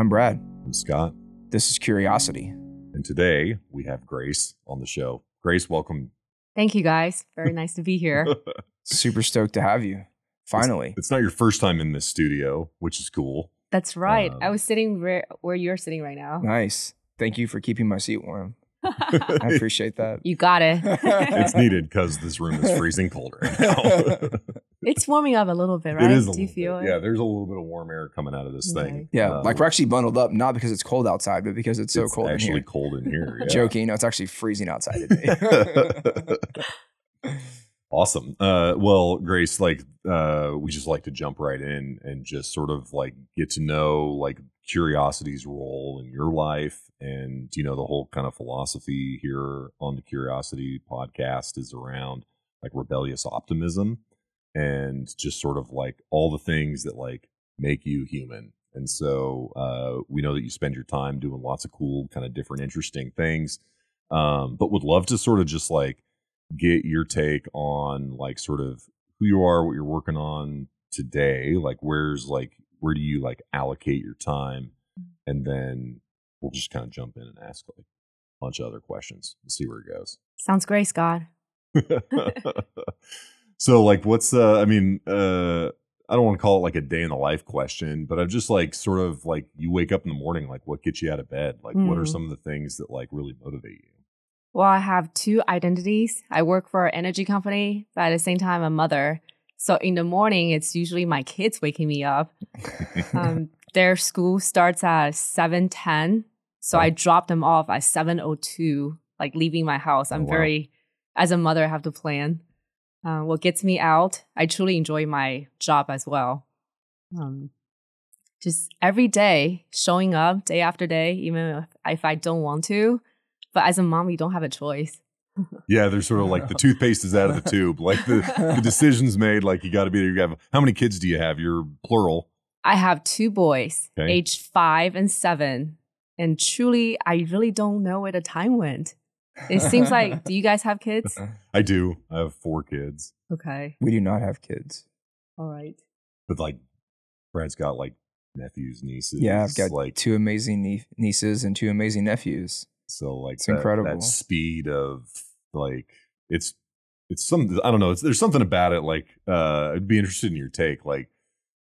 I'm Brad. I'm Scott. This is Curiosity. And today we have Grace on the show. Grace, welcome. Thank you guys. Very nice to be here. Super stoked to have you. Finally. It's, it's, not your first time in this studio, which is cool. That's right. Um, I was sitting where, where you're sitting right now. Nice. Thank you for keeping my seat warm. I appreciate that. You got it. it's needed because this room is freezing cold right now. It's warming up a little bit, right? It is. Do you feel bit. it? Yeah, there's a little bit of warm air coming out of this Okay. thing. Yeah, Um, like we're actually bundled up, not because it's cold outside, but because it's so it's cold in actually here. cold in here. Yeah. Joking. No, it's actually freezing outside today. awesome. Uh, well, Grace, like uh, we just like to jump right in and just sort of like get to know like curiosity's role in your life, and you know the whole kind of philosophy here on the Curiosity podcast is around like rebellious optimism and just sort of like all the things that like make you human. And so uh, we know that you spend your time doing lots of cool, kind of different, interesting things. Um, but would love to sort of just like get your take on like sort of who you are, what you're working on today. Like where's like where do you like allocate your time, and then we'll just kind of jump in and ask like a bunch of other questions and see where it goes. Sounds great, Scott. so like what's the? i mean uh i don't want to call it like a day in the life question but i'm just like sort of like you wake up in the morning like what gets you out of bed like what are Mm. some of the things that like really motivate you Well, I have two identities. I work for an energy company, but at the same time, I'm a mother. So in the morning, it's usually my kids waking me up. Um, their school starts at seven ten, so Oh. I drop them off at seven o two. Like leaving my house, I'm Oh, wow. very, as a mother, I have to plan. Uh, what gets me out? I truly enjoy my job as well. Um, just every day, showing up day after day, even if, if I don't want to. But as a mom, you don't have a choice. yeah there's sort of like the toothpaste is out of the tube like the, the decisions made like you got to be there you have how many kids do you have you're plural I have two boys, Okay. aged five and seven. And truly, I really don't know where the time went. It seems like, do you guys have kids? i do i have four kids Okay. we do not have kids. All right. but like brad's got like nephews nieces Yeah, I've got like two amazing nie- nieces and two amazing nephews. So like It's that, incredible. that speed of like it's it's some I don't know. It's, there's something about it. Like uh, I'd be interested in your take. Like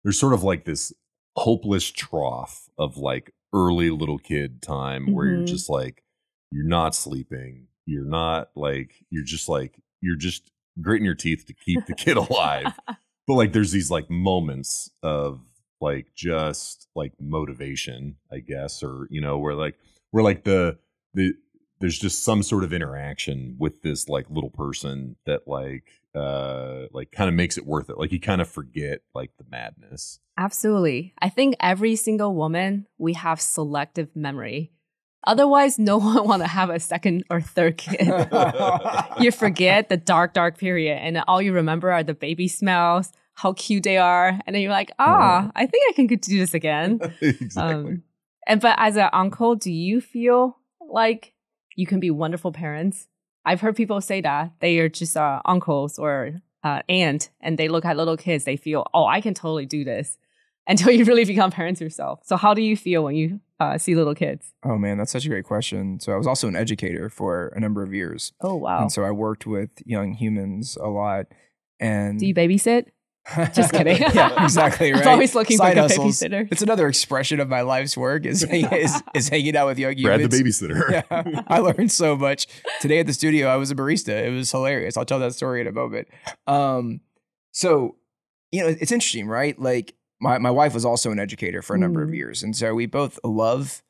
there's sort of like this hopeless trough of like early little kid time where you're Mhm. just like you're not sleeping. You're not like you're just like you're just gritting your teeth to keep the kid alive. but like there's these like moments of like just like motivation, I guess, or you know, where like where like the the there's just some sort of interaction with this like little person that like uh like kind of makes it worth it. Like you kind of forget like the madness. Absolutely. I think every single woman, we have selective memory. Otherwise, no one want to have a second or third kid. you forget the dark, dark period, and all you remember are the baby smells, how cute they are, and then you're like, ah, I think I can do this again. exactly. Um, and but as an uncle, do you feel like you can be wonderful parents? I've heard people say that they are just uh, uncles or uh, aunt, and they look at little kids, they feel, oh, I can totally do this, until you really become parents yourself. So how do you feel when you uh, see little kids? Oh man, that's such a great question. So I was also an educator for a number of years. Oh wow! And so I worked with young humans a lot. And do you babysit? Just kidding. yeah, exactly. Right. I'm always looking Side for a babysitter. It's another expression of my life's work is is, is hanging out with young humans. Brad the babysitter. yeah, I learned so much today at the studio. I was a barista. It was hilarious. I'll tell that story in a moment. Um, so you know, it's interesting, right? Like my my wife was also an educator for a number of Mm. years, and so we both love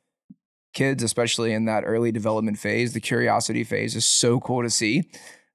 kids, especially in that early development phase. The curiosity phase is so cool to see.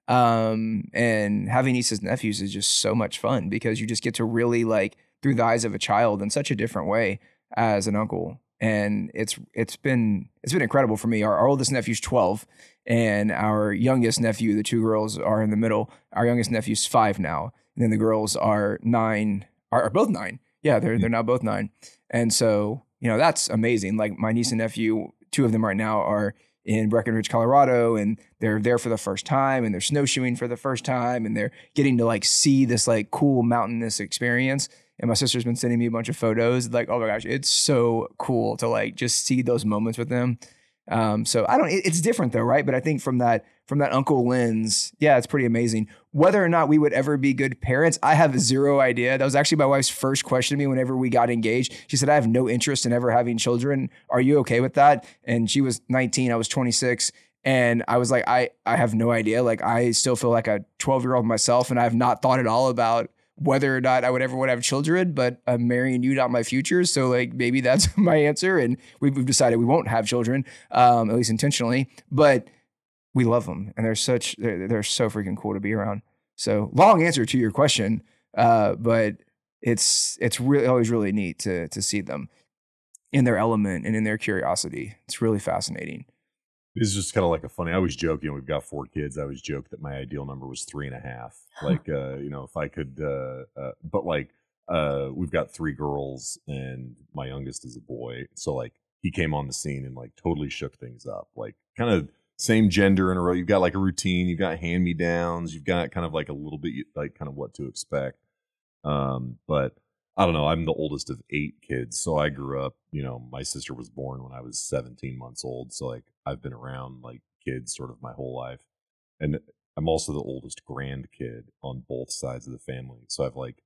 Um, and having nieces and nephews is just so much fun because you just get to really like through the eyes of a child in such a different way as an uncle. And it's it's been it's been incredible for me. Our, our oldest nephew's 12 and our youngest nephew, the two girls are in the middle. Our youngest nephew's five now. And then the girls are nine, are, are both nine. Yeah, they're they're now both nine. And so, you know, that's amazing. Like my niece and nephew, two of them right now are in Breckenridge, Colorado, and they're there for the first time and they're snowshoeing for the first time and they're getting to like see this like cool mountainous experience. And my sister's been sending me a bunch of photos. Like, oh my gosh, it's so cool to like just see those moments with them. Um, so I don't. It, it's different though, right? But I think from that from that uncle lens, yeah, it's pretty amazing. Whether or not we would ever be good parents, I have zero idea. That was actually my wife's first question to me whenever we got engaged. She said, "I have no interest in ever having children. Are you okay with that?" And she was 19, I was 26, and I was like, "I I have no idea. Like I still feel like a 12 year old myself, and I have not thought at all about." Whether or not I would ever want to have children, but I'm marrying you, not my future. So like maybe that's my answer. And we've, we've decided we won't have children, um, at least intentionally. But we love them, and they're such they're, they're so freaking cool to be around. So long answer to your question, uh, but it's it's really always really neat to to see them in their element and in their curiosity. It's really fascinating. It's just kind of like a funny. I always joke, you know, we've got four kids. I always joke that my ideal number was three and a half. Like, uh, you know, if I could, uh, uh, but like, uh, we've got three girls and my youngest is a boy. So like, he came on the scene and like totally shook things up. Like, kind of same gender in a row. You've got like a routine. You've got hand me downs. You've got kind of like a little bit like kind of what to expect. Um, but I don't know. I'm the oldest of eight kids, so I grew up. You know, my sister was born when I was 17 months old, so like I've been around like kids sort of my whole life, and I'm also the oldest grandkid on both sides of the family. So I've like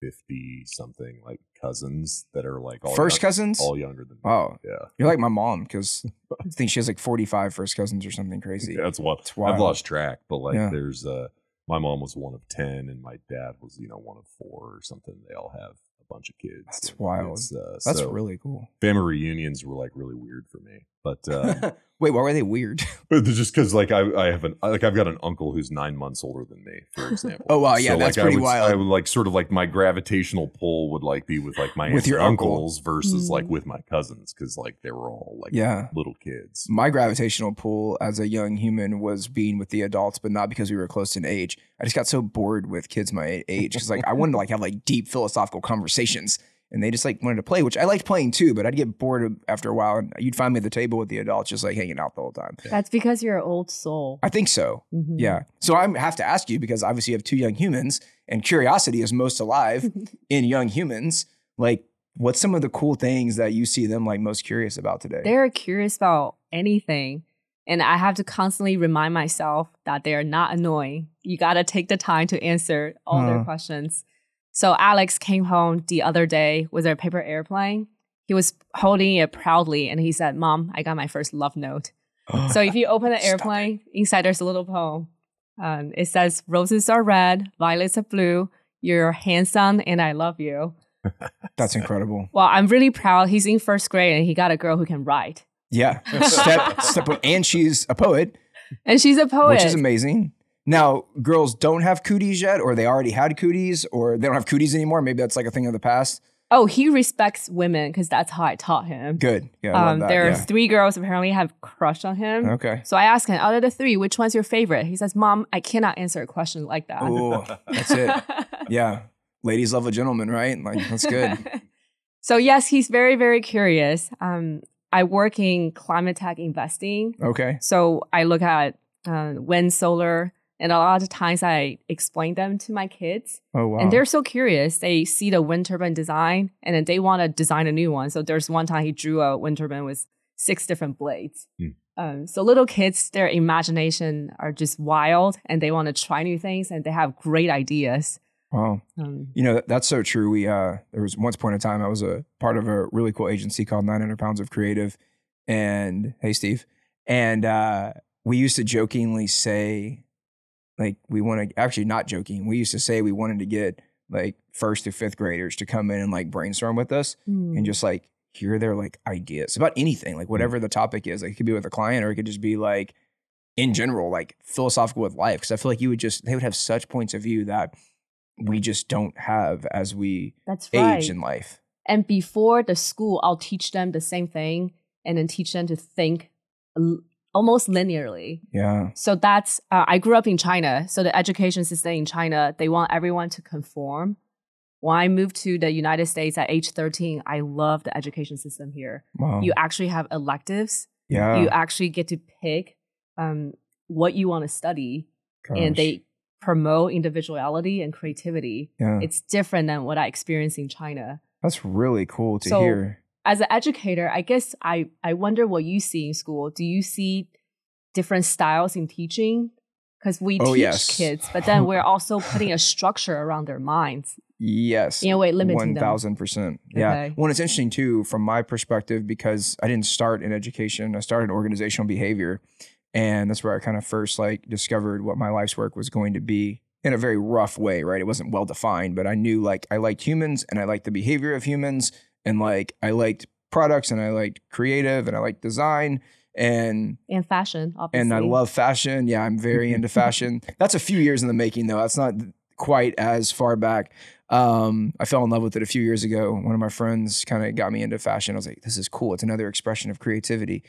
50 something like cousins that are like all First young- cousins? all younger than me. Oh, Yeah, you're like my mom because I think she has like 45 first cousins or something crazy. that's what It's I've lost track. But like, Yeah. there's uh, my mom was one of ten, and my dad was you know one of four or something. They all have a bunch of kids. That's wild. uh, That's so really cool. family reunions were like really weird for me, but. Um, Wait, why were they weird? But just because like I, I have an like I've got an uncle who's nine months older than me, for example. Oh, wow, yeah, that's like, pretty I would, wild. I would like sort of like my gravitational pull would like be with like my With your and uncle. uncles versus like Mm. with my cousins because like they were all like Yeah. little kids. My gravitational pull as a young human was being with the adults, but not because we were close in age. I just got so bored with kids my age because like I wanted to like have like deep philosophical conversations, and they just like wanted to play, which I liked playing too. But I'd get bored after a while, and you'd find me at the table with the adults, just like hanging out the whole time. That's because you're an old soul. I think so. Mhm. Yeah. So I have to ask you because obviously you have two young humans, and curiosity is most alive in young humans. Like, what's some of the cool things that you see them like most curious about today? They're curious about anything. And I have to constantly remind myself that they are not annoying. You got to take the time to answer all Huh. their questions. So Alex came home the other day with a paper airplane. He was holding it proudly and he said, Mom, I got my first love note. So if you open the airplane, inside there's a little poem. Um, it says, Roses are red, violets are blue. You're handsome and I love you. That's incredible. Well, I'm really proud. He's in first grade and he got a girl who can write. Yeah. Step step. And she's a poet, And she's a poet. which is amazing. Now, girls don't have cooties yet, or they already had cooties, or they don't have cooties anymore. Maybe that's like a thing of the past. Oh, he respects women because that's how I taught him. Good. Yeah. I love Um, there are yeah. three girls apparently have crush on him. Okay. So I asked him, out of the three, which one's your favorite? He says, Mom, I cannot answer a question like that. Oh, that's it. Yeah. Ladies love a gentleman, right? Like, that's good. so yes, he's very, very curious. Um, I work in climate tech investing. Okay. So I look at uh, wind, solar, and a lot of times I explain them to my kids. Oh, wow. And they're so curious. They see the wind turbine design and then they want to design a new one. So there's one time he drew a wind turbine with six different blades. Hmm. Um, so little kids, their imagination are just wild and they want to try new things and they have great ideas. wow. Um, You know, that- that's so true. We uh there was once point a time I was a part of a really cool agency called 900 Pounds of Creative. And hey Steve. And uh we used to jokingly say like we want to actually not joking. We used to say we wanted to get like first to fifth graders to come in and like brainstorm with us hmm. and just like hear their like ideas about anything, like whatever the topic is. Like it could be with a client or it could just be like in general, like philosophical with life. Cause I feel like you would just, they would have such points of view that we just don't have as we That's right. age in life. And before the school, I'll teach them the same thing and then teach them to think l- almost linearly. Yeah. So that's, uh, I grew up in China. So the education system in China, they want everyone to conform. When I moved to the United States at age 13, I love the education system here. Wow. You actually have electives. yeah. You actually get to pick um, what you want to study. And they promote individuality and creativity. Yeah. It's different than what I experienced in China. That's really cool to So- hear. As an educator, I guess I, I wonder what you see in school. Do you see different styles in teaching? Because we Oh, teach yes. kids, but then we're also putting a structure around their minds Yes. in a way, limiting One them. thousand percent. Yeah. Okay. Well, it's interesting too, from my perspective, because I didn't start in education. I started organizational behavior, and that's where I kind of first like discovered what my life's work was going to be in a very rough way. Right? It wasn't well defined, but I knew like I liked humans and I liked the behavior of humans, and like I liked products and I liked creative and I liked design and And fashion, obviously. and I love fashion. Yeah, I'm very into fashion. That's a few years in the making, though. That's not quite as far back. Um, I fell in love with it a few years ago. One of my friends kind of got me into fashion. I was like, this is cool. It's another expression of creativity.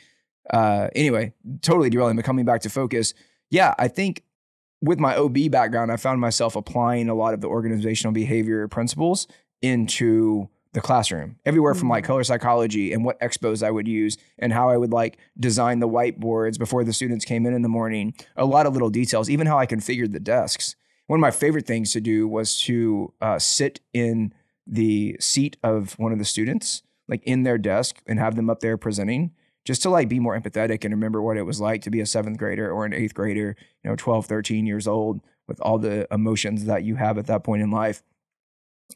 Uh, anyway, totally derailing, but coming back to focus. Yeah, I think with my OB background, I found myself applying a lot of the organizational behavior principles into the classroom, everywhere from like Mm. color psychology and what expos I would use and how I would like design the whiteboards before the students came in in the morning. A lot of little details, even how I configured the desks. One of my favorite things to do was to uh, sit in the seat of one of the students, like in their desk, and have them up there presenting, just to like be more empathetic and remember what it was like to be a seventh grader or an eighth grader, you know, 12, 13 years old with all the emotions that you have at that point in life.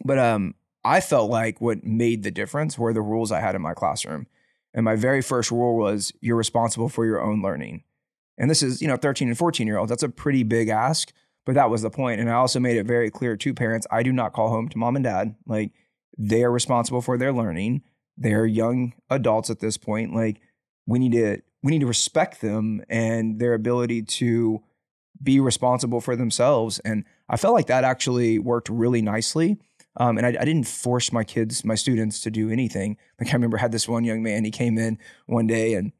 But um, I felt like what made the difference were the rules I had in my classroom. And my very first rule was you're responsible for your own learning. And this is, you know, 13 and 14 year olds. That's a pretty big ask, but that was the point. And I also made it very clear to parents I do not call home to mom and dad. Like they are responsible for their learning. They're young adults at this point. Like we need to we need to respect them and their ability to be responsible for themselves. And I felt like that actually worked really nicely. Um, and I, I didn't force my kids, my students, to do anything. Like I remember I had this one young man. He came in one day, and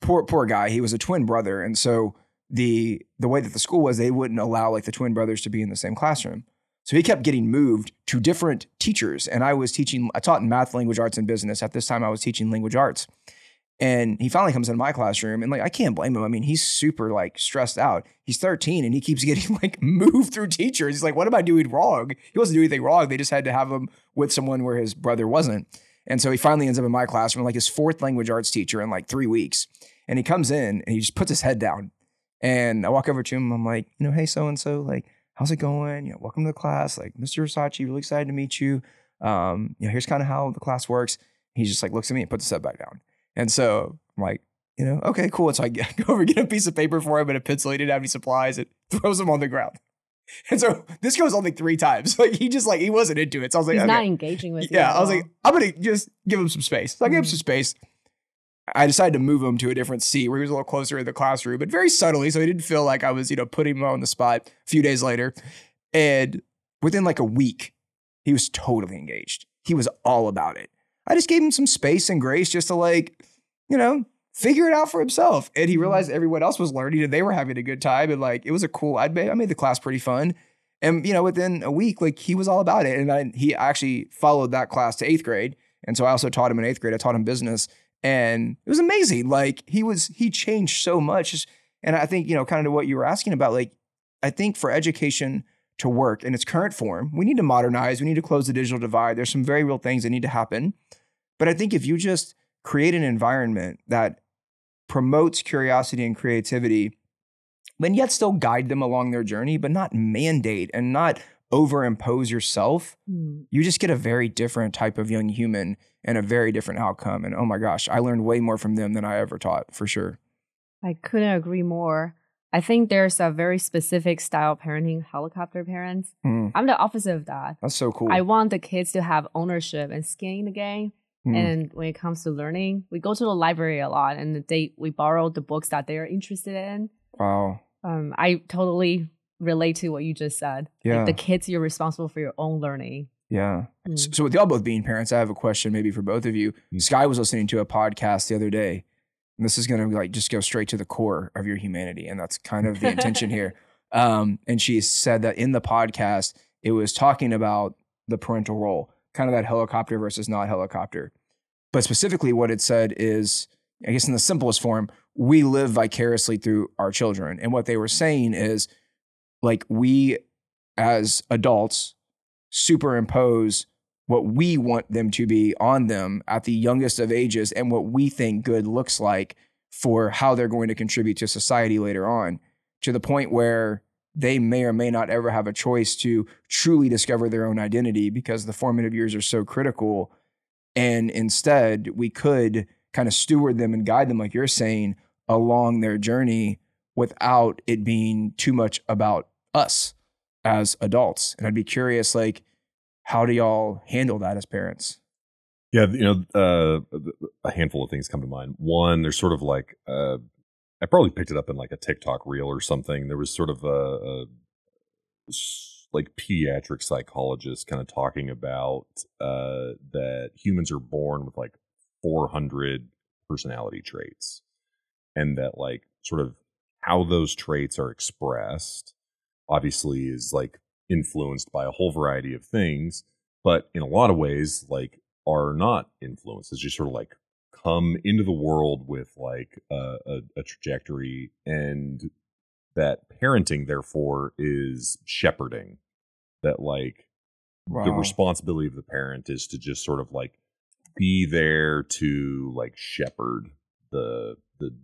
poor poor guy. He was a twin brother, and so the the way that the school was, they wouldn't allow like the twin brothers to be in the same classroom. So he kept getting moved to different teachers. And I was teaching. I taught math, language arts, and business. At this time, I was teaching language arts. And he finally comes into my classroom, and like I can't blame him. I mean, he's super like stressed out. He's 13, and he keeps getting like moved through teachers. He's like, "What am I doing wrong?" He wasn't doing anything wrong. They just had to have him with someone where his brother wasn't. And so he finally ends up in my classroom, like his fourth language arts teacher in like three weeks. And he comes in and he just puts his head down. And I walk over to him. I'm like, you know, hey, so and so, like, how's it going? You know, welcome to the class. Like, Mr. Versace, really excited to meet you. Um, you know, here's kind of how the class works. He just like looks at me and puts his head back down. And so I'm like, you know, okay, cool. And so I go over, get a piece of paper for him and a pencil. He didn't have any supplies. It throws him on the ground. And so this goes on like three times. Like he just like he wasn't into it. So I was like, He's okay. not engaging with. Yeah, I was all. like, I'm gonna just give him some space. So I gave him hmm. some space. I decided to move him to a different seat where he was a little closer in the classroom, but very subtly, so he didn't feel like I was, you know, putting him on the spot. A few days later, and within like a week, he was totally engaged. He was all about it. I just gave him some space and grace just to like, you know, figure it out for himself. And he mm-hmm. realized everyone else was learning and they were having a good time. And like, it was a cool, I'd made, I made the class pretty fun. And, you know, within a week, like he was all about it. And I, he actually followed that class to eighth grade. And so I also taught him in eighth grade. I taught him business and it was amazing. Like he was, he changed so much. And I think, you know, kind of what you were asking about, like, I think for education to work in its current form, we need to modernize, we need to close the digital divide. There's some very real things that need to happen. But I think if you just create an environment that promotes curiosity and creativity, then yet still guide them along their journey, but not mandate and not overimpose yourself, Hmm. you just get a very different type of young human and a very different outcome. And oh my gosh, I learned way more from them than I ever taught for sure. I couldn't agree more. I think there's a very specific style of parenting, helicopter parents. Hmm, I'm the opposite of that. that's so cool. I want the kids to have ownership and skin in the game. Hmm, And when it comes to learning, we go to the library a lot and they we borrow the books that they're interested in. wow. Um, I totally relate to what you just said. Yeah. Like the kids, you're responsible for your own learning. Yeah. Mm. So, so with y'all both being parents, I have a question maybe for both of you. Mm. Sky was listening to a podcast the other day, and this is going to like just go straight to the core of your humanity, and that's kind of the intention here. Um, and she said that in the podcast, it was talking about the parental role, kind of that helicopter versus not helicopter. But specifically, what it said is, I guess in the simplest form, we live vicariously through our children. And what they were saying is, like we as adults superimpose what we want them to be on them at the youngest of ages and what we think good looks like for how they're going to contribute to society later on to the point where they may or may not ever have a choice to truly discover their own identity because the formative years are so critical. And instead we could kind of steward them and guide them like you're saying along their journey without it being too much about us as adults. And i'd be curious like how do y'all handle that as parents Yeah, you know, uh, a handful of things come to mind. One, there's sort of like uh, I probably picked it up in like a TikTok reel or something. There was sort of a like pediatric psychologist kind of talking about uh, that humans are born with like 400 personality traits, and that like sort of how those traits are expressed obviously is like influenced by a whole variety of things but in a lot of ways like are not influenced. It's just sort of like come into the world with like a, a, a trajectory and that parenting therefore is shepherding. That like the responsibility of the parent is to just sort of like be there to like shepherd the the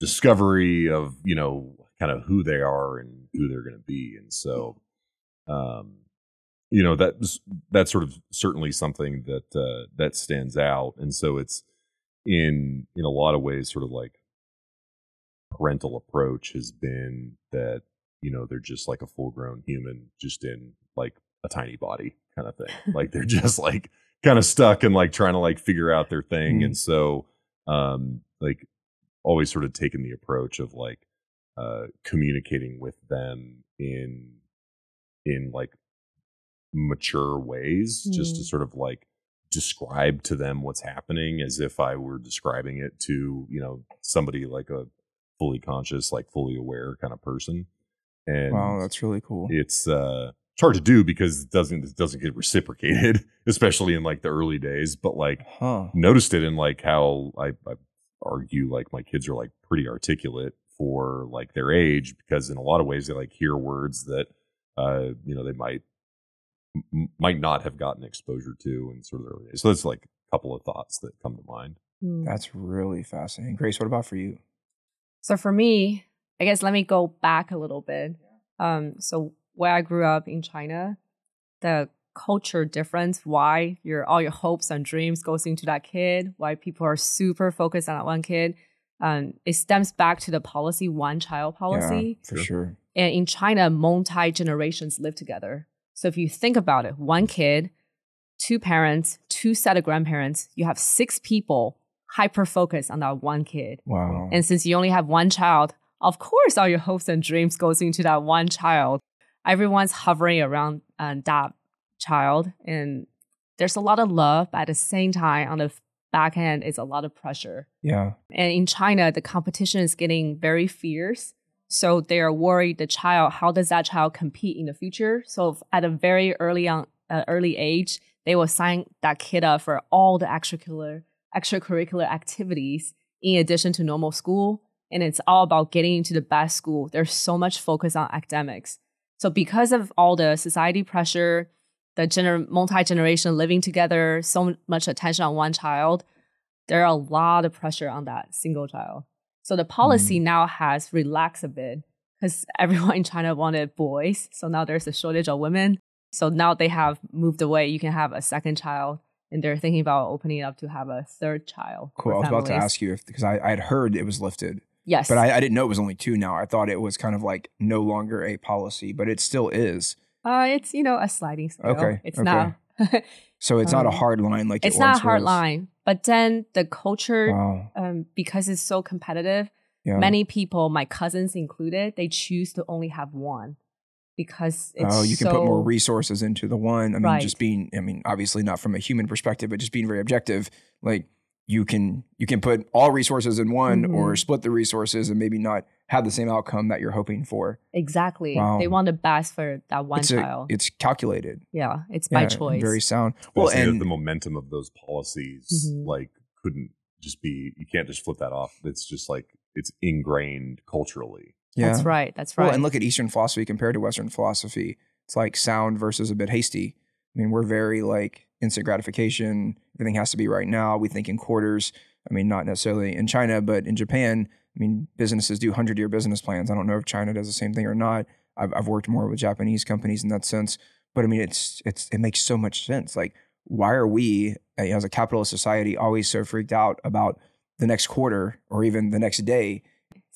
discovery of you know kind of who they are and who they're going to be. And so um you know that's that's sort of certainly something that uh that stands out. And so it's in in a lot of ways sort of like parental approach has been that you know they're just like a full grown human just in like a tiny body kind of thing. Like they're just like kind of stuck and like trying to like figure out their thing. Mhm. and so um like always sort of taken the approach of like uh communicating with them in in like mature ways just to Mm. sort of like describe to them what's happening as if I were describing it to, you know, somebody like a fully conscious, like fully aware kind of person. And wow that's really cool it's uh it's hard to do because it doesn't it doesn't get reciprocated, especially in like the early days. But like huh noticed it in like how I, I argue like my kids are like pretty articulate for like their age because in a lot of ways they like hear words that uh you know they might m- might not have gotten exposure to in sort of the early days. So that's like a couple of thoughts that come to mind. Mm. that's really fascinating grace what about for you So for me, I guess let me go back a little bit. Um, so where I grew up in China, the culture difference, why your all your hopes and dreams goes into that kid, why people are super focused on that one kid. Um, it stems back to the policy one child policy. yeah, for Sure. And in China, multi generations live together. So if you think about it, one kid, two parents, two set of grandparents, you have six people hyper focused on that one kid. wow And since you only have one child, of course, all your hopes and dreams goes into that one child. Everyone's hovering around uh, that child, and there's a lot of love, but at the same time, on the back end, is a lot of pressure. yeah And in China, the competition is getting very fierce. So they are worried the child, how does that child compete in the future? So at a very early on, uh, early age, they will sign that kid up for all the extracurricular extracurricular activities in addition to normal school. And it's all about getting into the best school. There's so much focus on academics. So because of all the society pressure, the gener- multi-generation living together, so much attention on one child, there are a lot of pressure on that single child. So the policy now has relaxed a bit because everyone in China wanted boys. So now there's a shortage of women. So now they have moved away. You can have a second child, and they're thinking about opening it up to have a third child. cool i was about to ask you if because I, I had heard it was lifted Yes, but I, I didn't know it was only two now i thought it was kind of like no longer a policy but it still is uh, it's you know a sliding scale. Okay, it's okay. not. so it's not a Um, hard line like it's it not a hard was. line. But then the culture, wow um, because it's so competitive, yeah many people, my cousins included, they choose to only have one because it's oh, you can put more resources into the one. I mean, just being, I mean, obviously not from a human perspective, but just being very objective. Like you can, you can put all resources in one or Mhm. split the resources and maybe not have the same outcome that you're hoping for. Exactly. Wow. They want the best for that one it's, a- child. it's calculated. yeah, it's by and choice. Very sound. Well, Well, and and the momentum of those policies Mhm. like couldn't just be you can't just flip that off. It's just like it's ingrained culturally. Yeah. That's right. That's right. Well, and look at Eastern philosophy compared to Western philosophy. It's like sound versus a bit hasty. I mean, we're very like instant gratification. Everything has to be right now. We think in quarters. I mean, not necessarily in China, but in Japan, I mean, businesses do 100 year business plans. I don't know if China does the same thing or not. I've, I've worked more with Japanese companies in that sense. But I mean, it's, it's, it makes so much sense. Like, why are we uh, as a capitalist society always so freaked out about the next quarter or even the next day?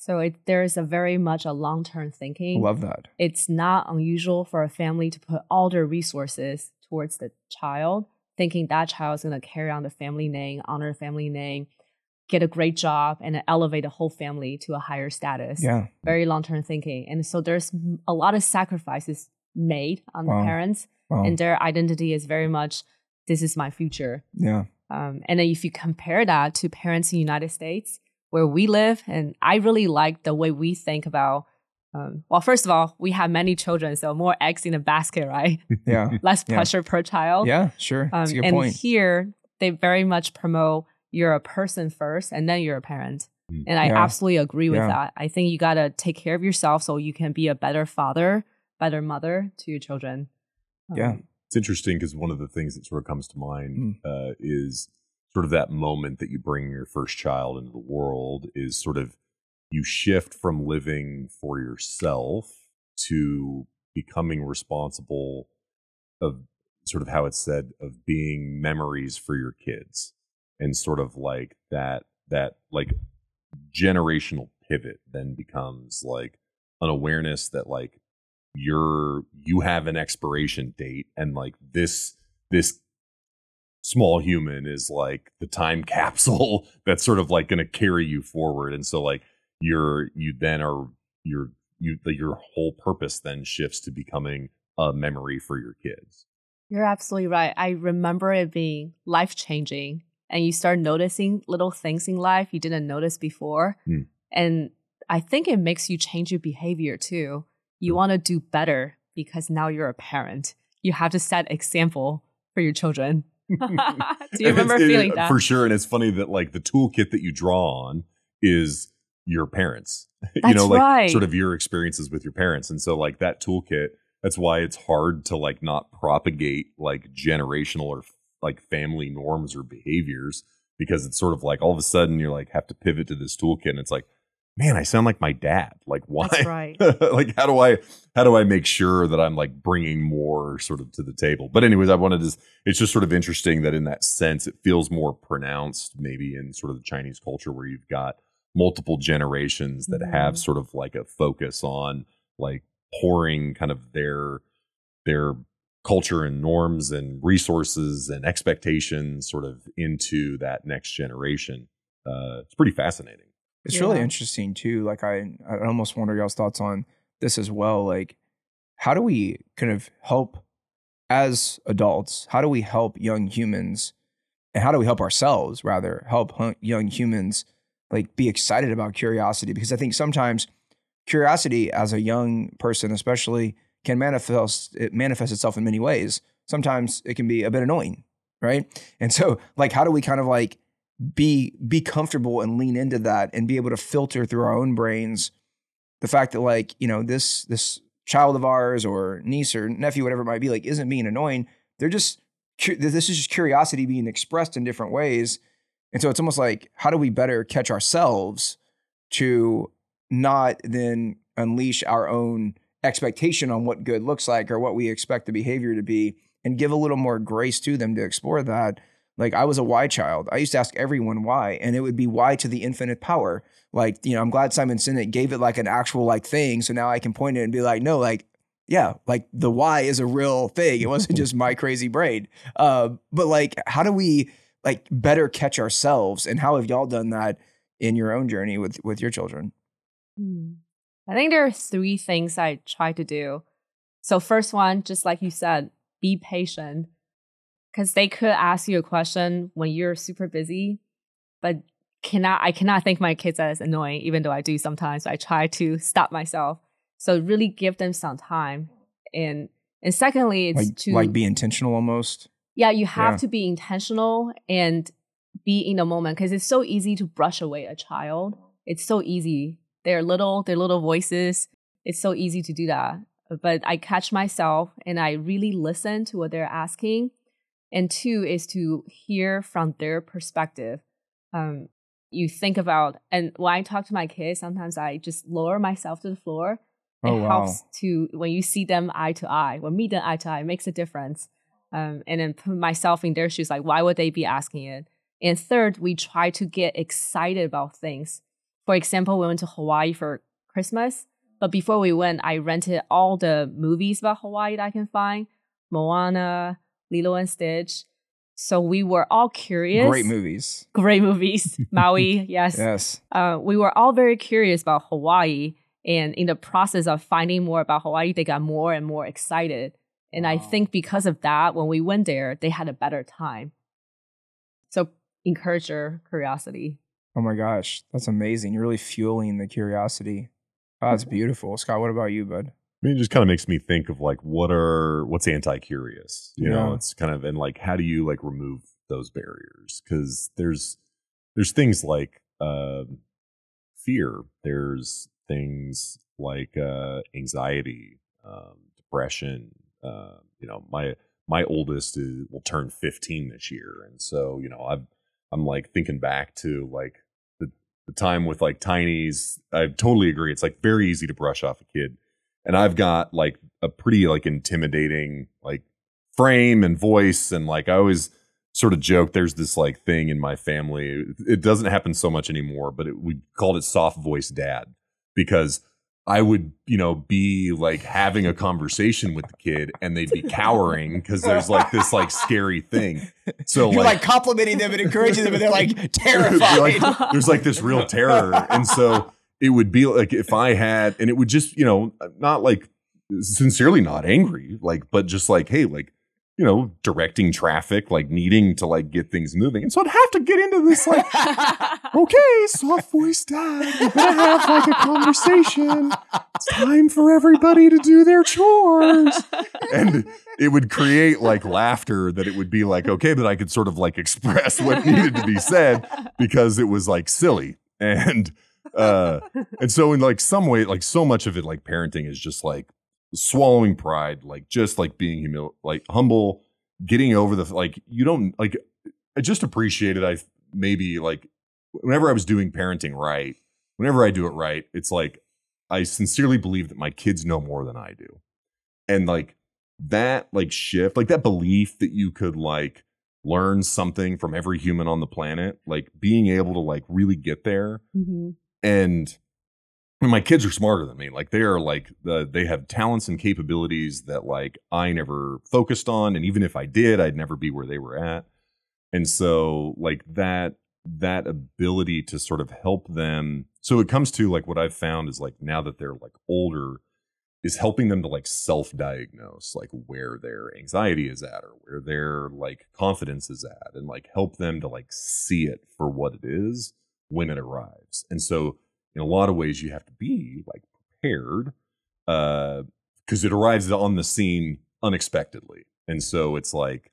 so it, there is a very much a long term thinking. Love that. it's not unusual for a family to put all their resources towards the child, thinking that child is going to carry on the family name, honor the family name, get a great job, and elevate the whole family to a higher status. Yeah. Very long term thinking. And so there's a lot of sacrifices made on Wow. the parents, Wow. and their identity is very much this is my future. yeah. Um, and then if you compare that to parents in the United States, where we live, and I really like the way we think about. Um, well, first of all, we have many children, so more eggs in a basket, right? Yeah. Less Yeah. pressure per child. Yeah. Sure. Um, and point. here, they very much promote you're a person first, and then you're a parent. Mm. And I Yeah. absolutely agree with Yeah. that. I think you got to take care of yourself so you can be a better father, better mother to your children. Yeah. Um, It's interesting because one of the things that sort of comes to mind Mm. uh, is sort of that moment that you bring your first child into the world is sort of you shift from living for yourself to becoming responsible of sort of how it's said of being memories for your kids and sort of like that that like generational pivot then becomes like an awareness that like you're you have an expiration date and like this this small human is like the time capsule that's sort of like going to carry you forward and so like you're you then are you're you your whole purpose then shifts to becoming a memory for your kids You're absolutely right. I remember it being life changing, and you start noticing little things in life you didn't notice before. Hmm. And I think it makes you change your behavior too. You Hmm. want to do better because now you're a parent. You have to set example for your children. do you remember it's- it- feeling that? for sure and it's funny that like the toolkit that you draw on is your parents That's you know like right. sort of your experiences with your parents and so like that toolkit that's why it's hard to like not propagate like generational or like family norms or behaviors because it's sort of like all of a sudden you're like have to pivot to this toolkit and it's like man i sound like my dad like why That's right. like how do i how do i make sure that i'm like bringing more sort of to the table but anyways i wanted to it's just sort of interesting that in that sense it feels more pronounced maybe in sort of the chinese culture where you've got multiple generations that have Mhm. sort of like a focus on like pouring kind of their their culture and norms and resources and expectations sort of into that next generation uh it's pretty fascinating It's really interesting too. Like I, I almost wonder y'all's thoughts on this as well. Like, how do we kind of help as adults? How do we help young humans, and how do we help ourselves rather help young humans like be excited about curiosity? Because I think sometimes curiosity as a young person, especially, can manifest it manifests itself in many ways. Sometimes it can be a bit annoying, right? And so, like, how do we kind of like be be comfortable and lean into that and be able to filter through our own brains the fact that like you know this this child of ours or niece or nephew whatever it might be like isn't being annoying they're just this is just curiosity being expressed in different ways and so it's almost like how do we better catch ourselves to not then unleash our own expectation on what good looks like or what we expect the behavior to be and give a little more grace to them to explore that like I was a why child. I used to ask everyone why, and it would be why to the infinite power. Like, you know, I'm glad Simon Sinek gave it like an actual like thing. So now I can point it and be like, no, like, yeah, like the why is a real thing. It wasn't just my crazy brain. Uh, but like, how do we like better catch ourselves? And how have y'all done that in your own journey with with your children? I think there are three things I try to do. So, first one, just like you said, be patient. Because they could ask you a question when you're super busy, but cannot I cannot think my kids as annoying, even though I do sometimes. I try to stop myself. So really give them some time. And and secondly, it's Like, to like be intentional almost. yeah, you have Yeah. to be intentional and be in the moment because it's so easy to brush away a child. It's so easy They're little, they're little voices. It's so easy to do that. But I catch myself and I really listen to what they're asking. And two is to hear from their perspective. Um, you think about, and when I talk to my kids, sometimes I just lower myself to the floor. It Oh, wow. helps to when you see them eye to eye, when meet them eye to eye, it makes a difference. Um, and then put myself in their shoes, like why would they be asking it? And third, we try to get excited about things. For example, we went to Hawaii for Christmas, but before we went, I rented all the movies about Hawaii that I can find Moana, Lilo and Stitch. So we were all curious. Great movies. Great movies. Maui, yes. Yes. Uh, we were all very curious about Hawaii. And in the process of finding more about Hawaii, they got more and more excited. And I think because of that, when we went there, they had a better time. So encourage their curiosity. Oh my gosh, that's amazing. You're really fueling the curiosity. Oh, that's beautiful. Scott, what about you, bud? I mean, it just kind of makes me think of like what are what's anti-curious. You know, it's kind of and like how do you like remove those barriers? Because there's there's things like um fear. There's things like uh, anxiety, um, depression. Uh, you know, my my oldest is, will turn 15 this year, and so you know, I've I'm like thinking back to like the time with like tinies. I totally agree. It's like very easy to brush off a kid and I've got like a pretty like intimidating like frame and voice and like I always sort of joke there's this like thing in my family it doesn't happen so much anymore but it, we called it soft voice dad because I would you know be like having a conversation with the kid and they'd be cowering because there's like this like scary thing so You're like, complimenting them and encouraging them, and they're like terrified. Like, there's like this real terror and so it would be like if i had and it would just you know not like sincerely not angry like but just like hey like you know directing traffic like needing to like get things moving. And so i'd have to get into this like okay soft voice dad. We're gonna have like a conversation. It's time for everybody to do their chores. And it would create like laughter that it would be like okay that i could sort of like express what needed to be said because it was like silly. And uh and so in like some way like so much of it like parenting is just like swallowing pride like just like being humil like humble getting over the like you don't like i just appreciated i maybe like whenever i was doing parenting right whenever i do it right it's like i sincerely believe that my kids know more than i do and like that like shift like that belief that you could like learn something from every human on the planet like being able to like really get there Mhm. and and my kids are smarter than me. Like they are like the, they have talents and capabilities that like i never focused on and even if i did i'd never be where they were at. And so like that that ability to sort of help them so it comes to like what i've found is like now that they're like older is helping them to like self-diagnose like where their anxiety is at or where their like confidence is at and like help them to like see it for what it is when it arrives. And so in a lot of ways you have to be like prepared uh because it arrives on the scene unexpectedly. And so it's like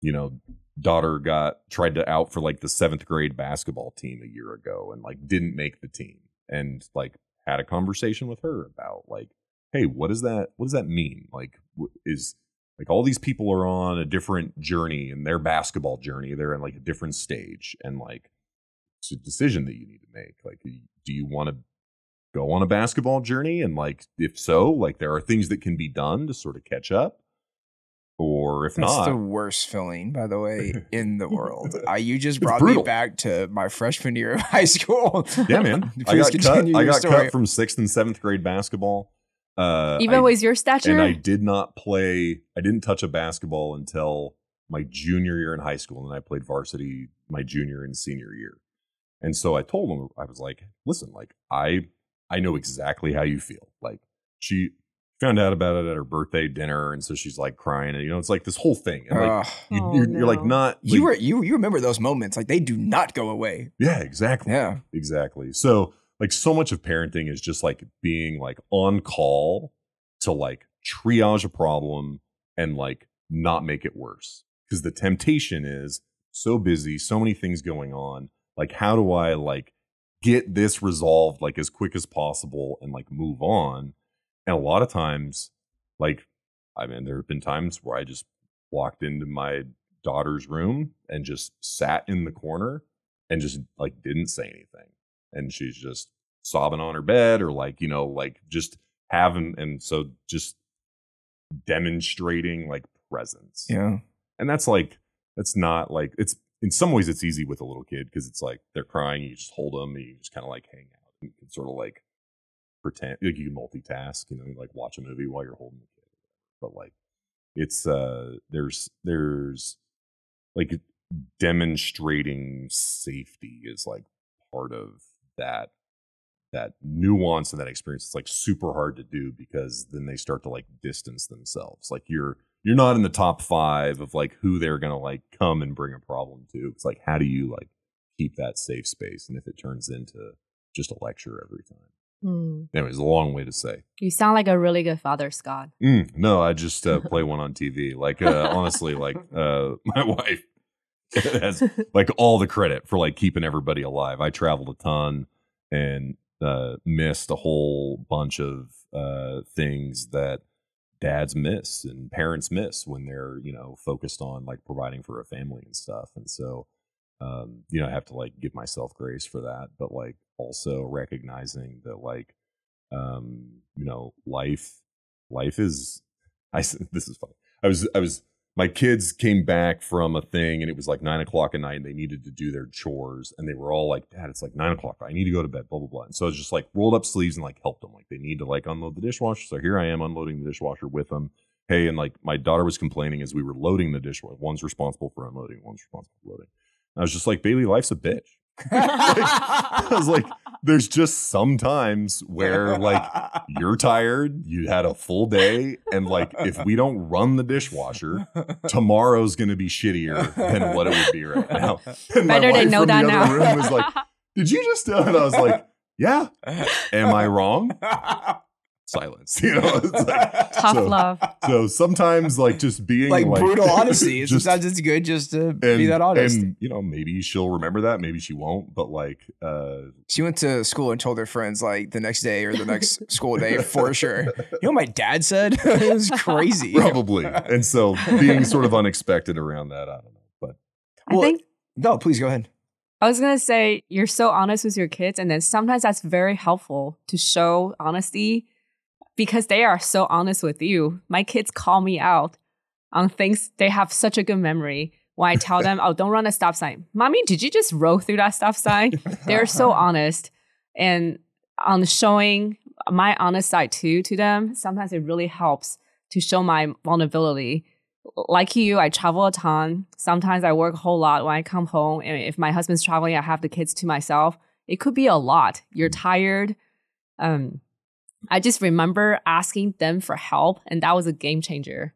you know daughter got tried to out for like the seventh grade basketball team a year ago and like didn't make the team and like had a conversation with her about like hey what does that what does that mean? Like is like all these people are on a different journey in their basketball journey. They're in like a different stage. And like it's a decision that you need to make like do you want to go on a basketball journey and like if so like there are things that can be done to sort of catch up or if That's not the worst feeling, by the way, in the world. I, you just brought me back to my freshman year of high school. yeah man i got cut i got story. cut from sixth and seventh grade basketball uh Even I- with your stature? and I did not play. I didn't touch a basketball until my junior year in high school, and then I played varsity my junior and senior year. And so I told him, I was like, "Listen, like I, I know exactly how you feel. Like she found out about it at her birthday dinner, and so she's like crying, and you know, it's like this whole thing. And like Ugh. you, Oh, you're, you're like no. not. you were you you remember those moments like they do not go away. yeah, exactly. Yeah. Exactly. So like so much of parenting is just like being like on call to like triage a problem and like not make it worse. Because the temptation is so busy, so many things going on. Like, how do I like get this resolved like as quick as possible and like move on. And a lot of times, like, I mean, there have been times where I just walked into my daughter's room and just sat in the corner and just like didn't say anything. And she's just sobbing on her bed or like, you know, like just having, and so just demonstrating like presence. Yeah. And that's like, that's not like, it's in some ways it's easy with a little kid because it's like they're crying, you just hold them and you just kind of like hang out. You can sort of like pretend, like you can multitask, you know, like watch a movie while you're holding the kid. But like, it's, uh, there's, there's like demonstrating safety is like part of that that nuance and that experience it's like super hard to do because then they start to like distance themselves like you're you're not in the top five of like who they're gonna like come and bring a problem to it's like how do you like keep that safe space and if it turns into just a lecture every time Mm. anyways a long way to say You sound like a really good father, Scott. Mm, no i just uh, play one on tv like uh, honestly like uh my wife has like all the credit for like keeping everybody alive. I traveled a ton and uh, missed a whole bunch of uh, things that dads miss and parents miss when they're you know focused on like providing for a family and stuff. And so um, you know I have to like give myself grace for that, but like also recognizing that like um, you know life life is I this is funny. I was I was my kids came back from a thing and it was like nine o'clock at night and they needed to do their chores and they were all like dad it's like nine o'clock i need to go to bed blah blah blah. And so i was just like rolled up sleeves and like helped them. Like they need to like unload the dishwasher. So here i am unloading the dishwasher with them. Hey and like my daughter was complaining as we were loading the dishwasher one's responsible for unloading one's responsible for loading. I was just like bailey life's a bitch I was like, there's just sometimes where like you're tired, you had a full day, and like if we don't run the dishwasher, tomorrow's gonna be shittier than what it would be right now. And my Better they wife know from that the other now. room was like, "Did you just?" tell?" And I was like, "Yeah." Am I wrong? Silence. You know, it's like, Tough so, love. So sometimes, like just being like, brutal honesty. just- Sometimes it's good just to be that honest. and you know, maybe she'll remember that, maybe she won't. But like, uh, she went to school and told her friends like the next day or the next school day for sure. You know what my dad said? it was crazy. probably. And so being sort of unexpected around that, I don't know. But I Well, think No, please go ahead. I was gonna say you're so honest with your kids, and then sometimes that's very helpful to show honesty because they are so honest with you. My kids call me out on things they have such a good memory. When I tell them, "Oh, don't run a stop sign," mommy, did you just roll through that stop sign? They're so honest, and on showing my honest side too to them, sometimes it really helps to show my vulnerability like you, I travel a ton. Sometimes I work a whole lot when I come home. And if my husband's traveling, I have the kids to myself. It could be a lot. You're tired. Um, I just remember asking them for help, and that was a game changer.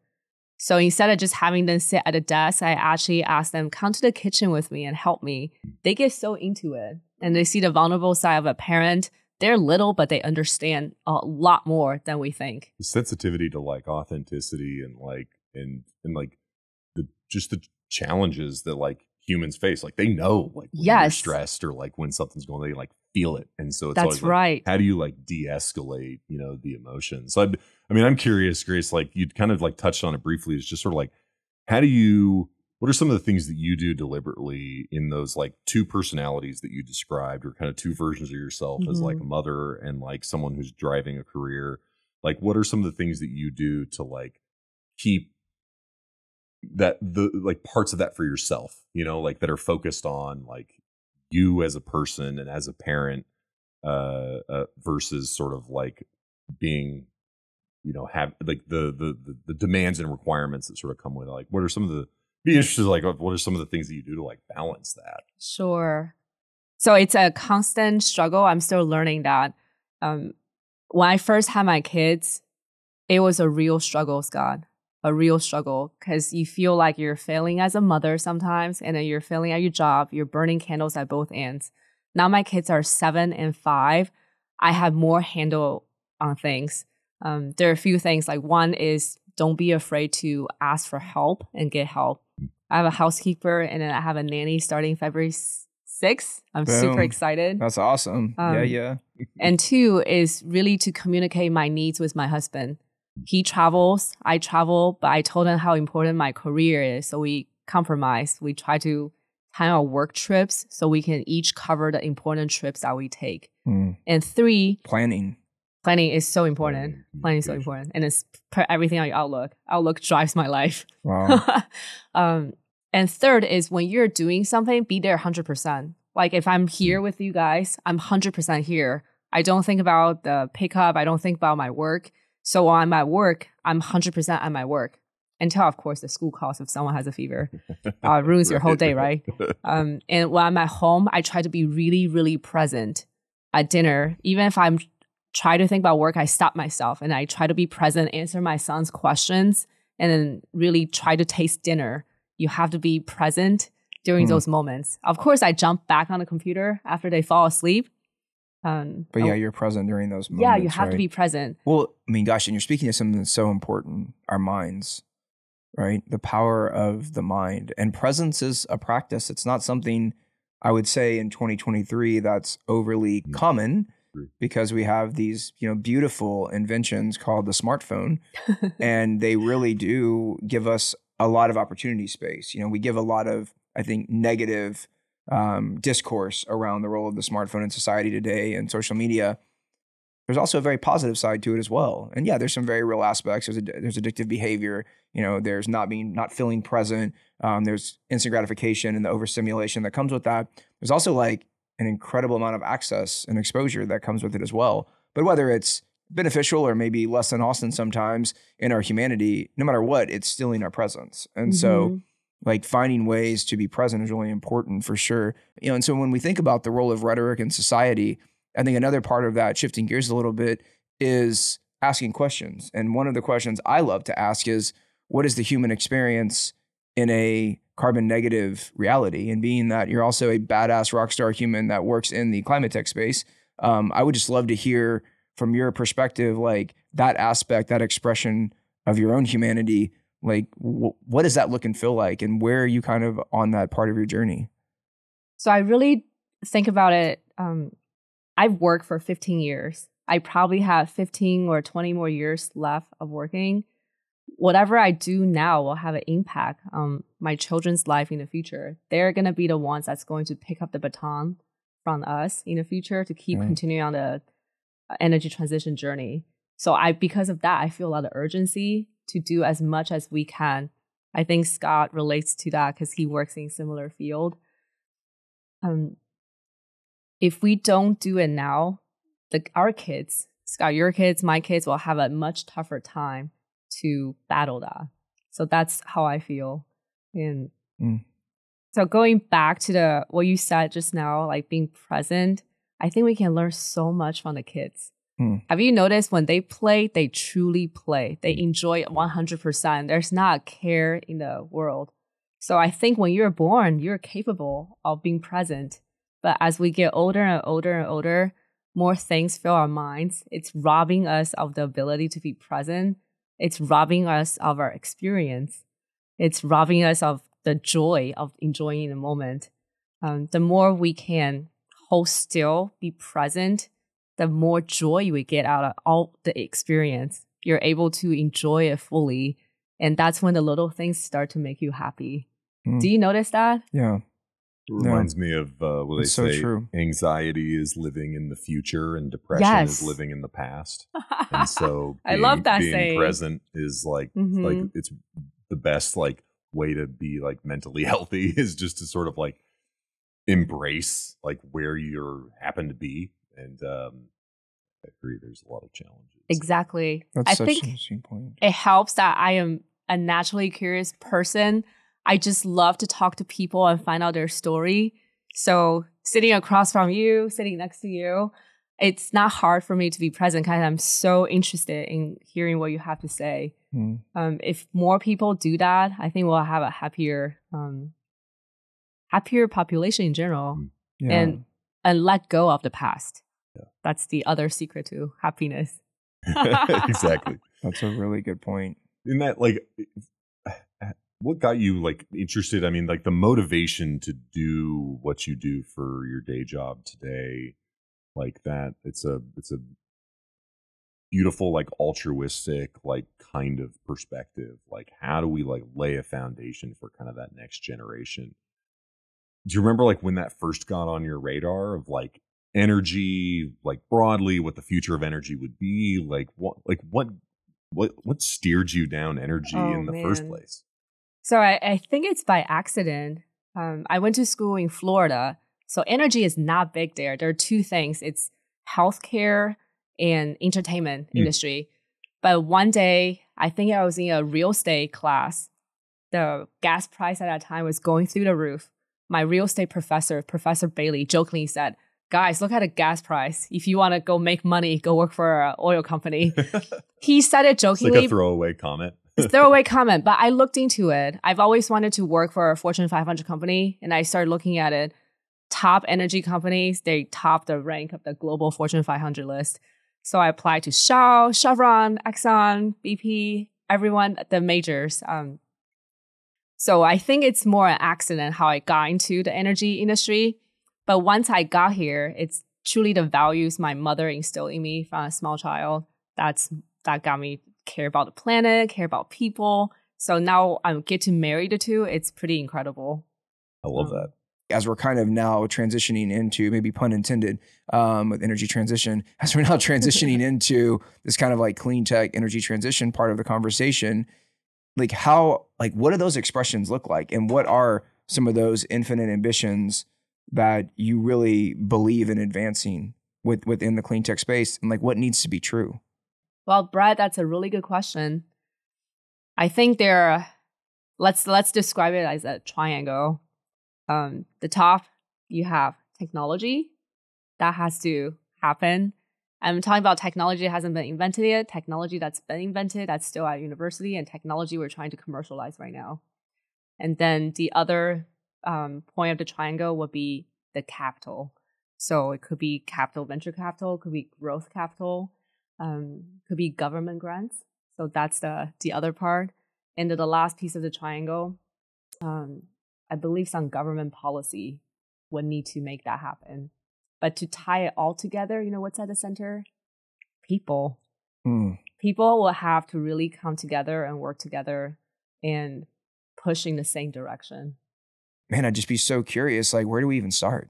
So instead of just having them sit at a desk, I actually asked them, come to the kitchen with me and help me. They get so into it and they see the vulnerable side of a parent. They're little, but they understand a lot more than we think. the sensitivity to like authenticity and like and and like the just the challenges that like humans face. Like they know like when you're stressed or like when something's going, they like feel it. And so it's That's like, right. how do you like de-escalate you know the emotions so I'd, i mean i'm curious grace like you'd kind of like touched on it briefly it's just sort of like how do you what are some of the things that you do deliberately in those like two personalities that you described or kind of two versions of yourself as like mm-hmm. a mother and like someone who's driving a career like what are some of the things that you do to like keep that the like parts of that for yourself you know like that are focused on like you as a person and as a parent uh, uh versus sort of like being you know have like the, the the demands and requirements that sort of come with it like what are some of the be interested like what are some of the things that you do to like balance that Sure. So it's a constant struggle. I'm still learning that. Um, when I first had my kids, it was a real struggle, Scott. A real struggle because you feel like you're failing as a mother sometimes, and then you're failing at your job. You're burning candles at both ends. Now my kids are seven and five. I have more handle on things. Um, there are a few things. Like one is don't be afraid to ask for help and get help. I have a housekeeper and then I have a nanny starting February 6th six. I'm super excited. That's awesome. yeah, Um, yeah. And two is really to communicate my needs with my husband. He travels, I travel, but I told him how important my career is. So we compromise. We try to time our work trips so we can each cover the important trips that we take. Mm. And three, Planning. planning is so important. Planning, Planning is so important. And it's everything on your Outlook. Outlook drives my life. Wow. um, and third is when you're doing something, be there 100%. Like if I'm here with you guys, I'm 100% here. I don't think about the pickup. I don't think about my work. So while I'm at work, I'm 100% at my work. Until, of course, the school calls if someone has a fever. Uh, ruins your whole day, right? Um, and when I'm at home, I try to be really, really present at dinner. Even if I'm try to think about work, I stop myself and I try to be present, answer my son's questions, and then really try to taste dinner. You have to be present during Hmm. those moments. Of course, I jump back on the computer after they fall asleep. Um, But yeah, oh, you're present during those moments. yeah, you have to be present. Well, I mean, gosh, and you're speaking to something that's so important our minds, right? The power of the mind. And presence is a practice. It's not something I would say in 2023 that's overly Mm. common because we have these, you know, beautiful inventions called the smartphone and they really do give us a lot of opportunity space. You know, we give a lot of, I think, negative um, discourse around the role of the smartphone in society today and social media. There's also a very positive side to it as well. And yeah, there's some very real aspects. There's there's addictive behavior. You know, there's not being not feeling present. Um, there's instant gratification and the overstimulation that comes with that. There's also like an incredible amount of access and exposure that comes with it as well. But whether it's beneficial or maybe less than Austin sometimes in our humanity, no matter what, it's stealing our presence. And so Mhm. Like finding ways to be present is really important for sure. You know, and so when we think about the role of rhetoric in society, I think another part of that, shifting gears a little bit, is asking questions. And one of the questions I love to ask is, what is the human experience in a carbon negative reality? And being that you're also a badass rock star human that works in the climate tech space, um, I would just love to hear from your perspective, like that aspect, that expression of your own humanity like wh- what does that look and feel like and where are you kind of on that part of your journey So I really think about it. Um, I've worked for 15 years. I probably have 15 or 20 more years left of working. Whatever I do now will have an impact on my children's life in the future. They're going to be the ones that's going to pick up the baton from us in the future to keep Right. continuing on the uh, energy transition journey. So I, because of that, I feel a lot of urgency to do as much as we can. I think Scott relates to that because he works in similar field um, if we don't do it now, the our kids, Scott, your kids, my kids will have a much tougher time to battle that. So that's how I feel. And Mm. so going back to the what you said just now, like being present, I think we can learn so much from the kids. Mm. Have you noticed when they play, they truly play. They enjoy 100%. There's not a care in the world. So I think when you're born, you're capable of being present. But as we get older and older and older, more things fill our minds. It's robbing us of the ability to be present. It's robbing us of our experience. It's robbing us of the joy of enjoying the moment. Um, the more we can hold still, be present, the more joy we get out of all the experience. You're able to enjoy it fully. And that's when the little things start to make you happy. Mm. Do you notice that? yeah It reminds me of uh, what they It's so say: true. anxiety is living in the future, and depression Yes. is living in the past. And so, I love that being saying. present is like Mhm. like it's the best like way to be like mentally healthy is just to sort of like embrace like where you're happen to be and um i agree there's a lot of challenges exactly. that's I such think an interesting point it helps that I am a naturally curious person. I just love to talk to people and find out their story. So sitting across from you, sitting next to you, it's not hard for me to be present because I'm so interested in hearing what you have to say. Mm. Um, if more people do that, I think we'll have a happier, um, happier population in general, yeah and and let go of the past. Yeah. That's the other secret to happiness. exactly that's a really good point in that like what got you like interested? I mean, like the motivation to do what you do for your day job today, like that. It's a it's a beautiful, like altruistic, like kind of perspective. Like, how do we like lay a foundation for kind of that next generation? Do you remember like when that first got on your radar of like energy, like broadly, what the future of energy would be? Like what, like what, what, what steered you down energy Oh, in the first place? So I, I think it's by accident. Um, I went to school in Florida, so energy is not big there. There are two things: it's healthcare and entertainment Hmm. industry. But one day, I think I was in a real estate class. The gas price at that time was going through the roof. My real estate professor, Professor Bailey, jokingly said, "Guys, look at the gas price. If you want to go make money, go work for an oil company." he said it It's jokingly, like a throwaway comment. it's a throwaway comment, but I looked into it. I've always wanted to work for a Fortune 500 company, and I started looking at it. Top energy companies, they top the rank of the global Fortune 500 list. So I applied to Shell, Chevron, Exxon, BP, everyone, the majors. Um, so I think it's more an accident how I got into the energy industry. But once I got here, it's truly the values my mother instilled in me from a small child. That's that got me care about the planet, care about people. So now I get to marry the two. It's pretty incredible. I love Um, that. as we're kind of now transitioning into maybe pun intended um, with energy transition as we're now transitioning into this kind of like clean tech energy transition part of the conversation like how like what do those expressions look like and what are some of those infinite ambitions that you really believe in advancing with within the clean tech space and like what needs to be true Well, Brad, that's a really good question. I think there are, let's let's describe it as a triangle. Um, the top you have technology that has to happen. I'm talking about technology that hasn't been invented yet, technology that's been invented that's still at university, and technology we're trying to commercialize right now. And then the other um, point of the triangle would be the capital. So it could be capital, venture capital, could be growth capital, um, could be government grants. So that's the the other part. And then the last piece of the triangle, um, I believe some government policy would need to make that happen. But to tie it all together, you know what's at the center? People. Hmm. People will have to really come together and work together and pushing the same direction. Man i'd just be so curious like where do we even start?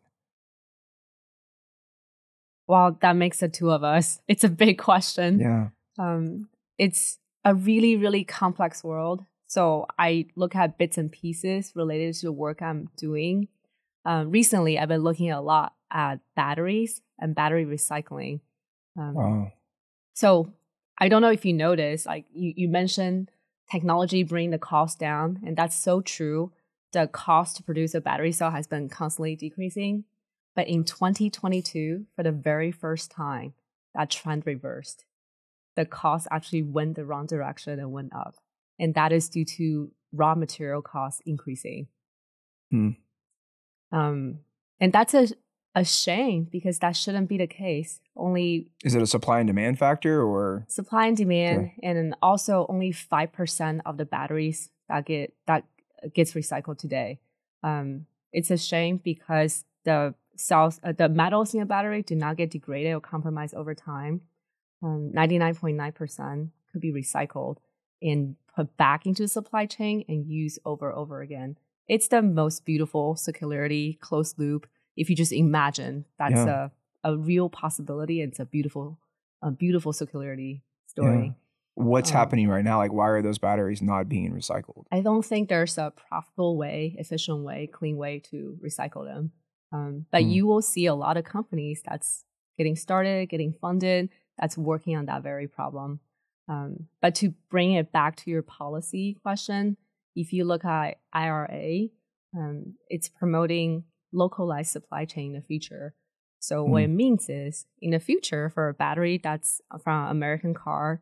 Well, that makes the two of us. It's a big question. yeah. Um, it's a really really complex world. So i look at bits and pieces related to the work i'm doing. Um, recently i've been looking a lot at batteries and battery recycling. Um, wow. so i don't know if you noticed like you, you mentioned technology bring the cost down and that's so true the cost to produce a battery cell has been constantly decreasing but in 2022 for the very first time that trend reversed the cost actually went the wrong direction and went up. And that is due to raw material costs increasing. Hmm. Um, and that's a, a shame because that shouldn't be the case. Only is it a supply and demand factor or supply and demand, Okay. and also only five percent of the batteries that get that gets recycled today. Um, it's a shame because the cells, uh, the metals in a battery do not get degraded or compromised over time. Um, 99.9% could be recycled and put back into the supply chain and used over and over again. It's the most beautiful circularity, closed loop. If you just imagine that's Yeah. a, a real possibility, it's a beautiful, a beautiful circularity story. What's Um, happening right now like why are those batteries not being recycled I don't think there's a profitable way, efficient way, clean way to recycle them. Um, but Hmm. you will see a lot of companies that's getting started, getting funded, that's working on that very problem. Um, but to bring it back to your policy question, if you look at IRA, um, it's promoting localized supply chain in the future. So what it means is, in the future, for a battery that's from an American car,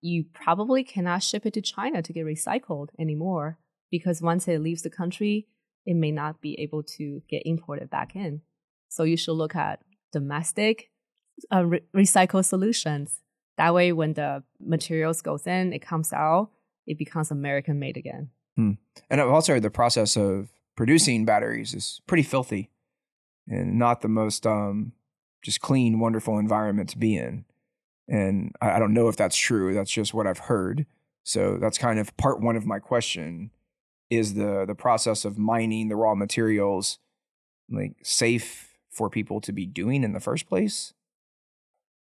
you probably cannot ship it to China to get recycled anymore because once it leaves the country, it may not be able to get imported back in. So you should look at domestic uh, re- recycle solutions. That way, when the materials goes in, it comes out, it becomes American made again. And I've also heard the process of producing batteries is pretty filthy and not the most um, just clean, wonderful environment to be in. And I, I don't know if that's true. That's just what I've heard. So that's kind of part one of my question: is the the process of mining the raw materials like safe for people to be doing in the first place?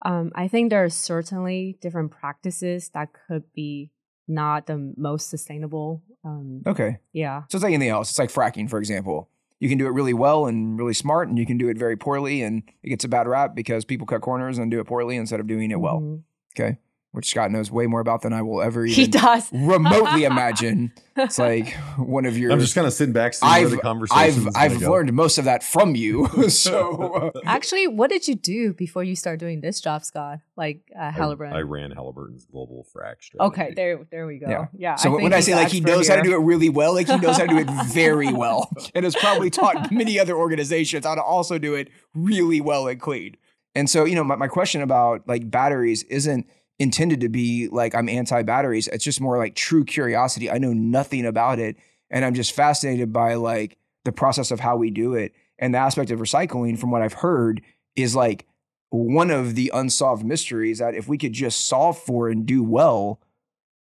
Um, I think there are certainly different practices that could be not the most sustainable. Um, Okay. yeah. So it's like anything else. It's like fracking, for example. You can do it really well and really smart, and you can do it very poorly, and it gets a bad rap because people cut corners and do it poorly instead of doing it well. Mhm. Okay. Which Scott knows way more about than I will ever He does. remotely imagine. It's like one of your. I'm just kind of sitting back, seeing where I've the conversation I've I've go. learned most of that from you. so uh, Actually, what did you do before you start doing this job, Scott? Like uh, Halliburton. I, ran Halliburton's global frac strategy. okay, there, there we go. Yeah. Yeah. so when think I say like he expert knows how to do it really well, like he knows how to do it very well, and has probably taught many other organizations how to also do it really well and clean. And so you know, my, my question about like batteries isn't intended to be like I'm anti batteries. It's just more like true curiosity. I know nothing about it, and I'm just fascinated by like the process of how we do it and the aspect of recycling. From what I've heard, is like one of the unsolved mysteries that if we could just solve for and do well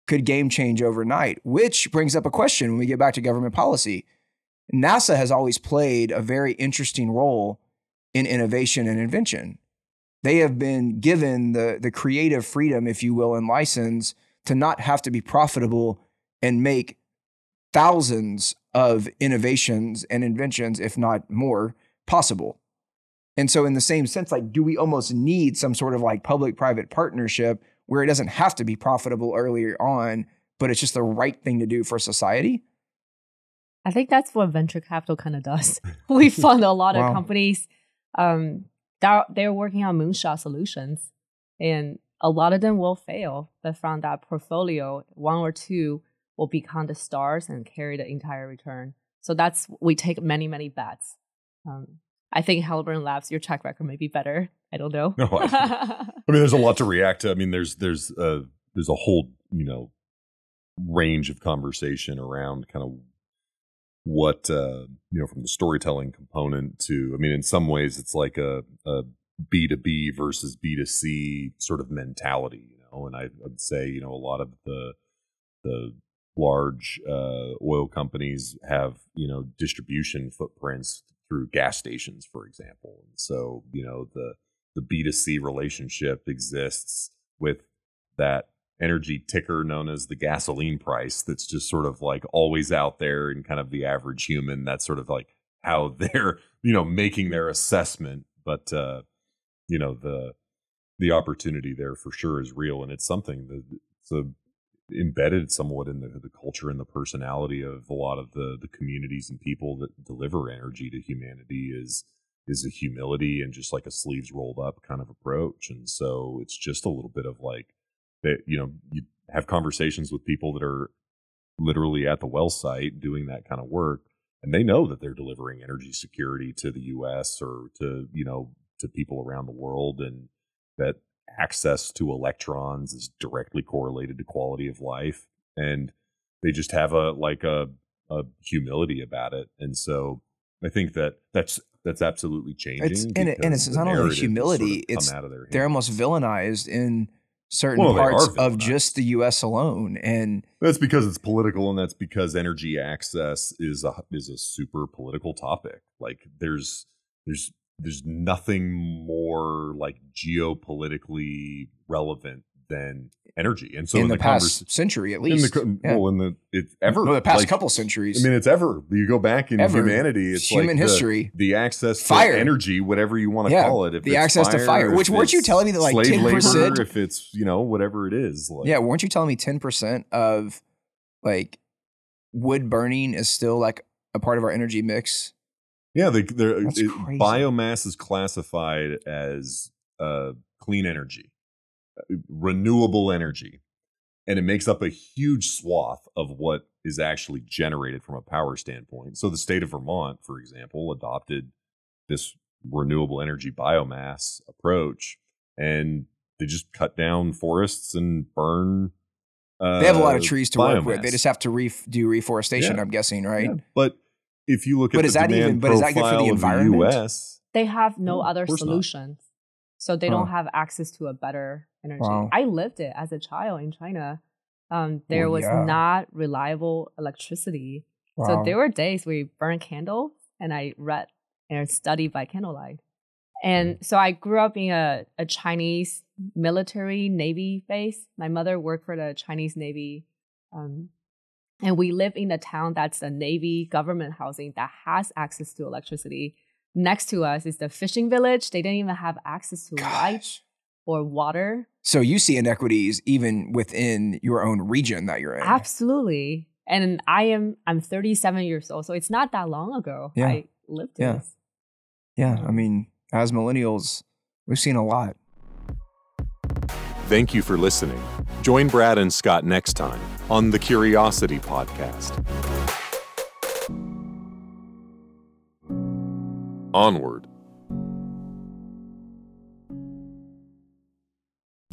could game change overnight, which brings up a question when we get back to government policy. NASA has always played a very interesting role in innovation and invention. They have been given the, the creative freedom, if you will, and license to not have to be profitable and make thousands of innovations and inventions, if not more, possible. And so, in the same sense, like, do we almost need some sort of like public private partnership where it doesn't have to be profitable earlier on, but it's just the right thing to do for society? I think that's what venture capital kind of does. we fund a lot Wow. of companies um, that they're working on moonshot solutions, and a lot of them will fail. But from that portfolio, one or two will become the stars and carry the entire return. So that's we take many many bets. Um, I think Halliburton Labs, your track record may be better. I don't know. No, I mean, there's a lot to react to. I mean, there's there's uh there's a whole you know range of conversation around kind of what uh you know from the storytelling component to. I mean, in some ways, it's like a a B to B versus B to C sort of mentality, you know. And I would say, you know, a lot of the the large uh, oil companies have you know distribution footprints through gas stations, for example. And so you know the the B two C relationship exists with that energy ticker known as the gasoline price. That's just sort of like always out there and kind of the average human. That's sort of like how they're you know making their assessment, but uh, you know the the opportunity there for sure is real, and it's something that it's a embedded somewhat in the, the culture and the personality of a lot of the the communities and people that deliver energy to humanity is is a humility and just like a sleeves rolled up kind of approach and so it's just a little bit of like that you know you have conversations with people that are literally at the well site doing that kind of work and they know that they're delivering energy security to the US or to you know to people around the world and that access to electrons is directly correlated to quality of life and they just have a like a, a humility about it and so i think that that's that's absolutely changing It's- and it- and it's not only has sort of humility, it's- out of They're almost villainized in certain Well, parts of just the US alone. And That's because it's political, and that's because energy access is a is a super political topic. Like there's there's there's nothing more like geopolitically relevant than energy, and so in, in, the, convers- past century, at in least. the Yeah. well, in the it's ever No, the past like, couple centuries. I mean, it's ever you go back in Ever. humanity. It's human like history. the access to Fire. energy, whatever you want to Yeah, call it. If the access to fire, which weren't you telling me that, like, 10%? if it's you know whatever it is. Like, yeah, weren't you telling me 10% of like wood burning is still like a part of our energy mix? Yeah, they're, it- biomass is classified as uh, clean energy, renewable energy, and it makes up a huge swath of what is actually generated from a power standpoint. So, the state of Vermont, for example, adopted this renewable energy biomass approach, and they just cut down forests and burn Uh, They have a lot of trees to work with. They just have to re- do reforestation. Yeah. I'm guessing, right? Yeah, but if you look at But the is that demand even- but is that good for the profile of environment? US, They have no No, other course not. solutions. So they Huh. don't have access to a better energy. Wow. I lived it as a child in China. Um, there Well, was yeah. not reliable electricity. Wow. So there were days we burned candles and I read and studied by candlelight. And so I grew up in a, a Chinese military Navy base. My mother worked for the Chinese Navy. Um, and we live in a town that's a Navy government housing that has access to electricity. Next to us is the fishing village. They didn't even have access to light Gosh. Or water. So you see inequities even within your own region that you're in. Absolutely. And I am I'm 37 years old, so it's not that long ago Yeah. I lived Yeah. this. Yeah, I mean, as millennials, we've seen a lot. Thank you for listening. Join Brad and Scott next time on the Curiosity Podcast. Onward.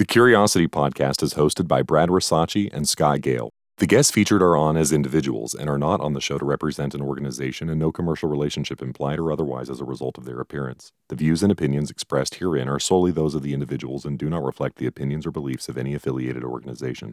The Curiosity Podcast is hosted by Brad Rasachi and Scott Gale. The guests featured are on as individuals and are not on the show to represent an organization and no commercial relationship implied or otherwise as a result of their appearance. The views and opinions expressed herein are solely those of the individuals and do not reflect the opinions or beliefs of any affiliated organization.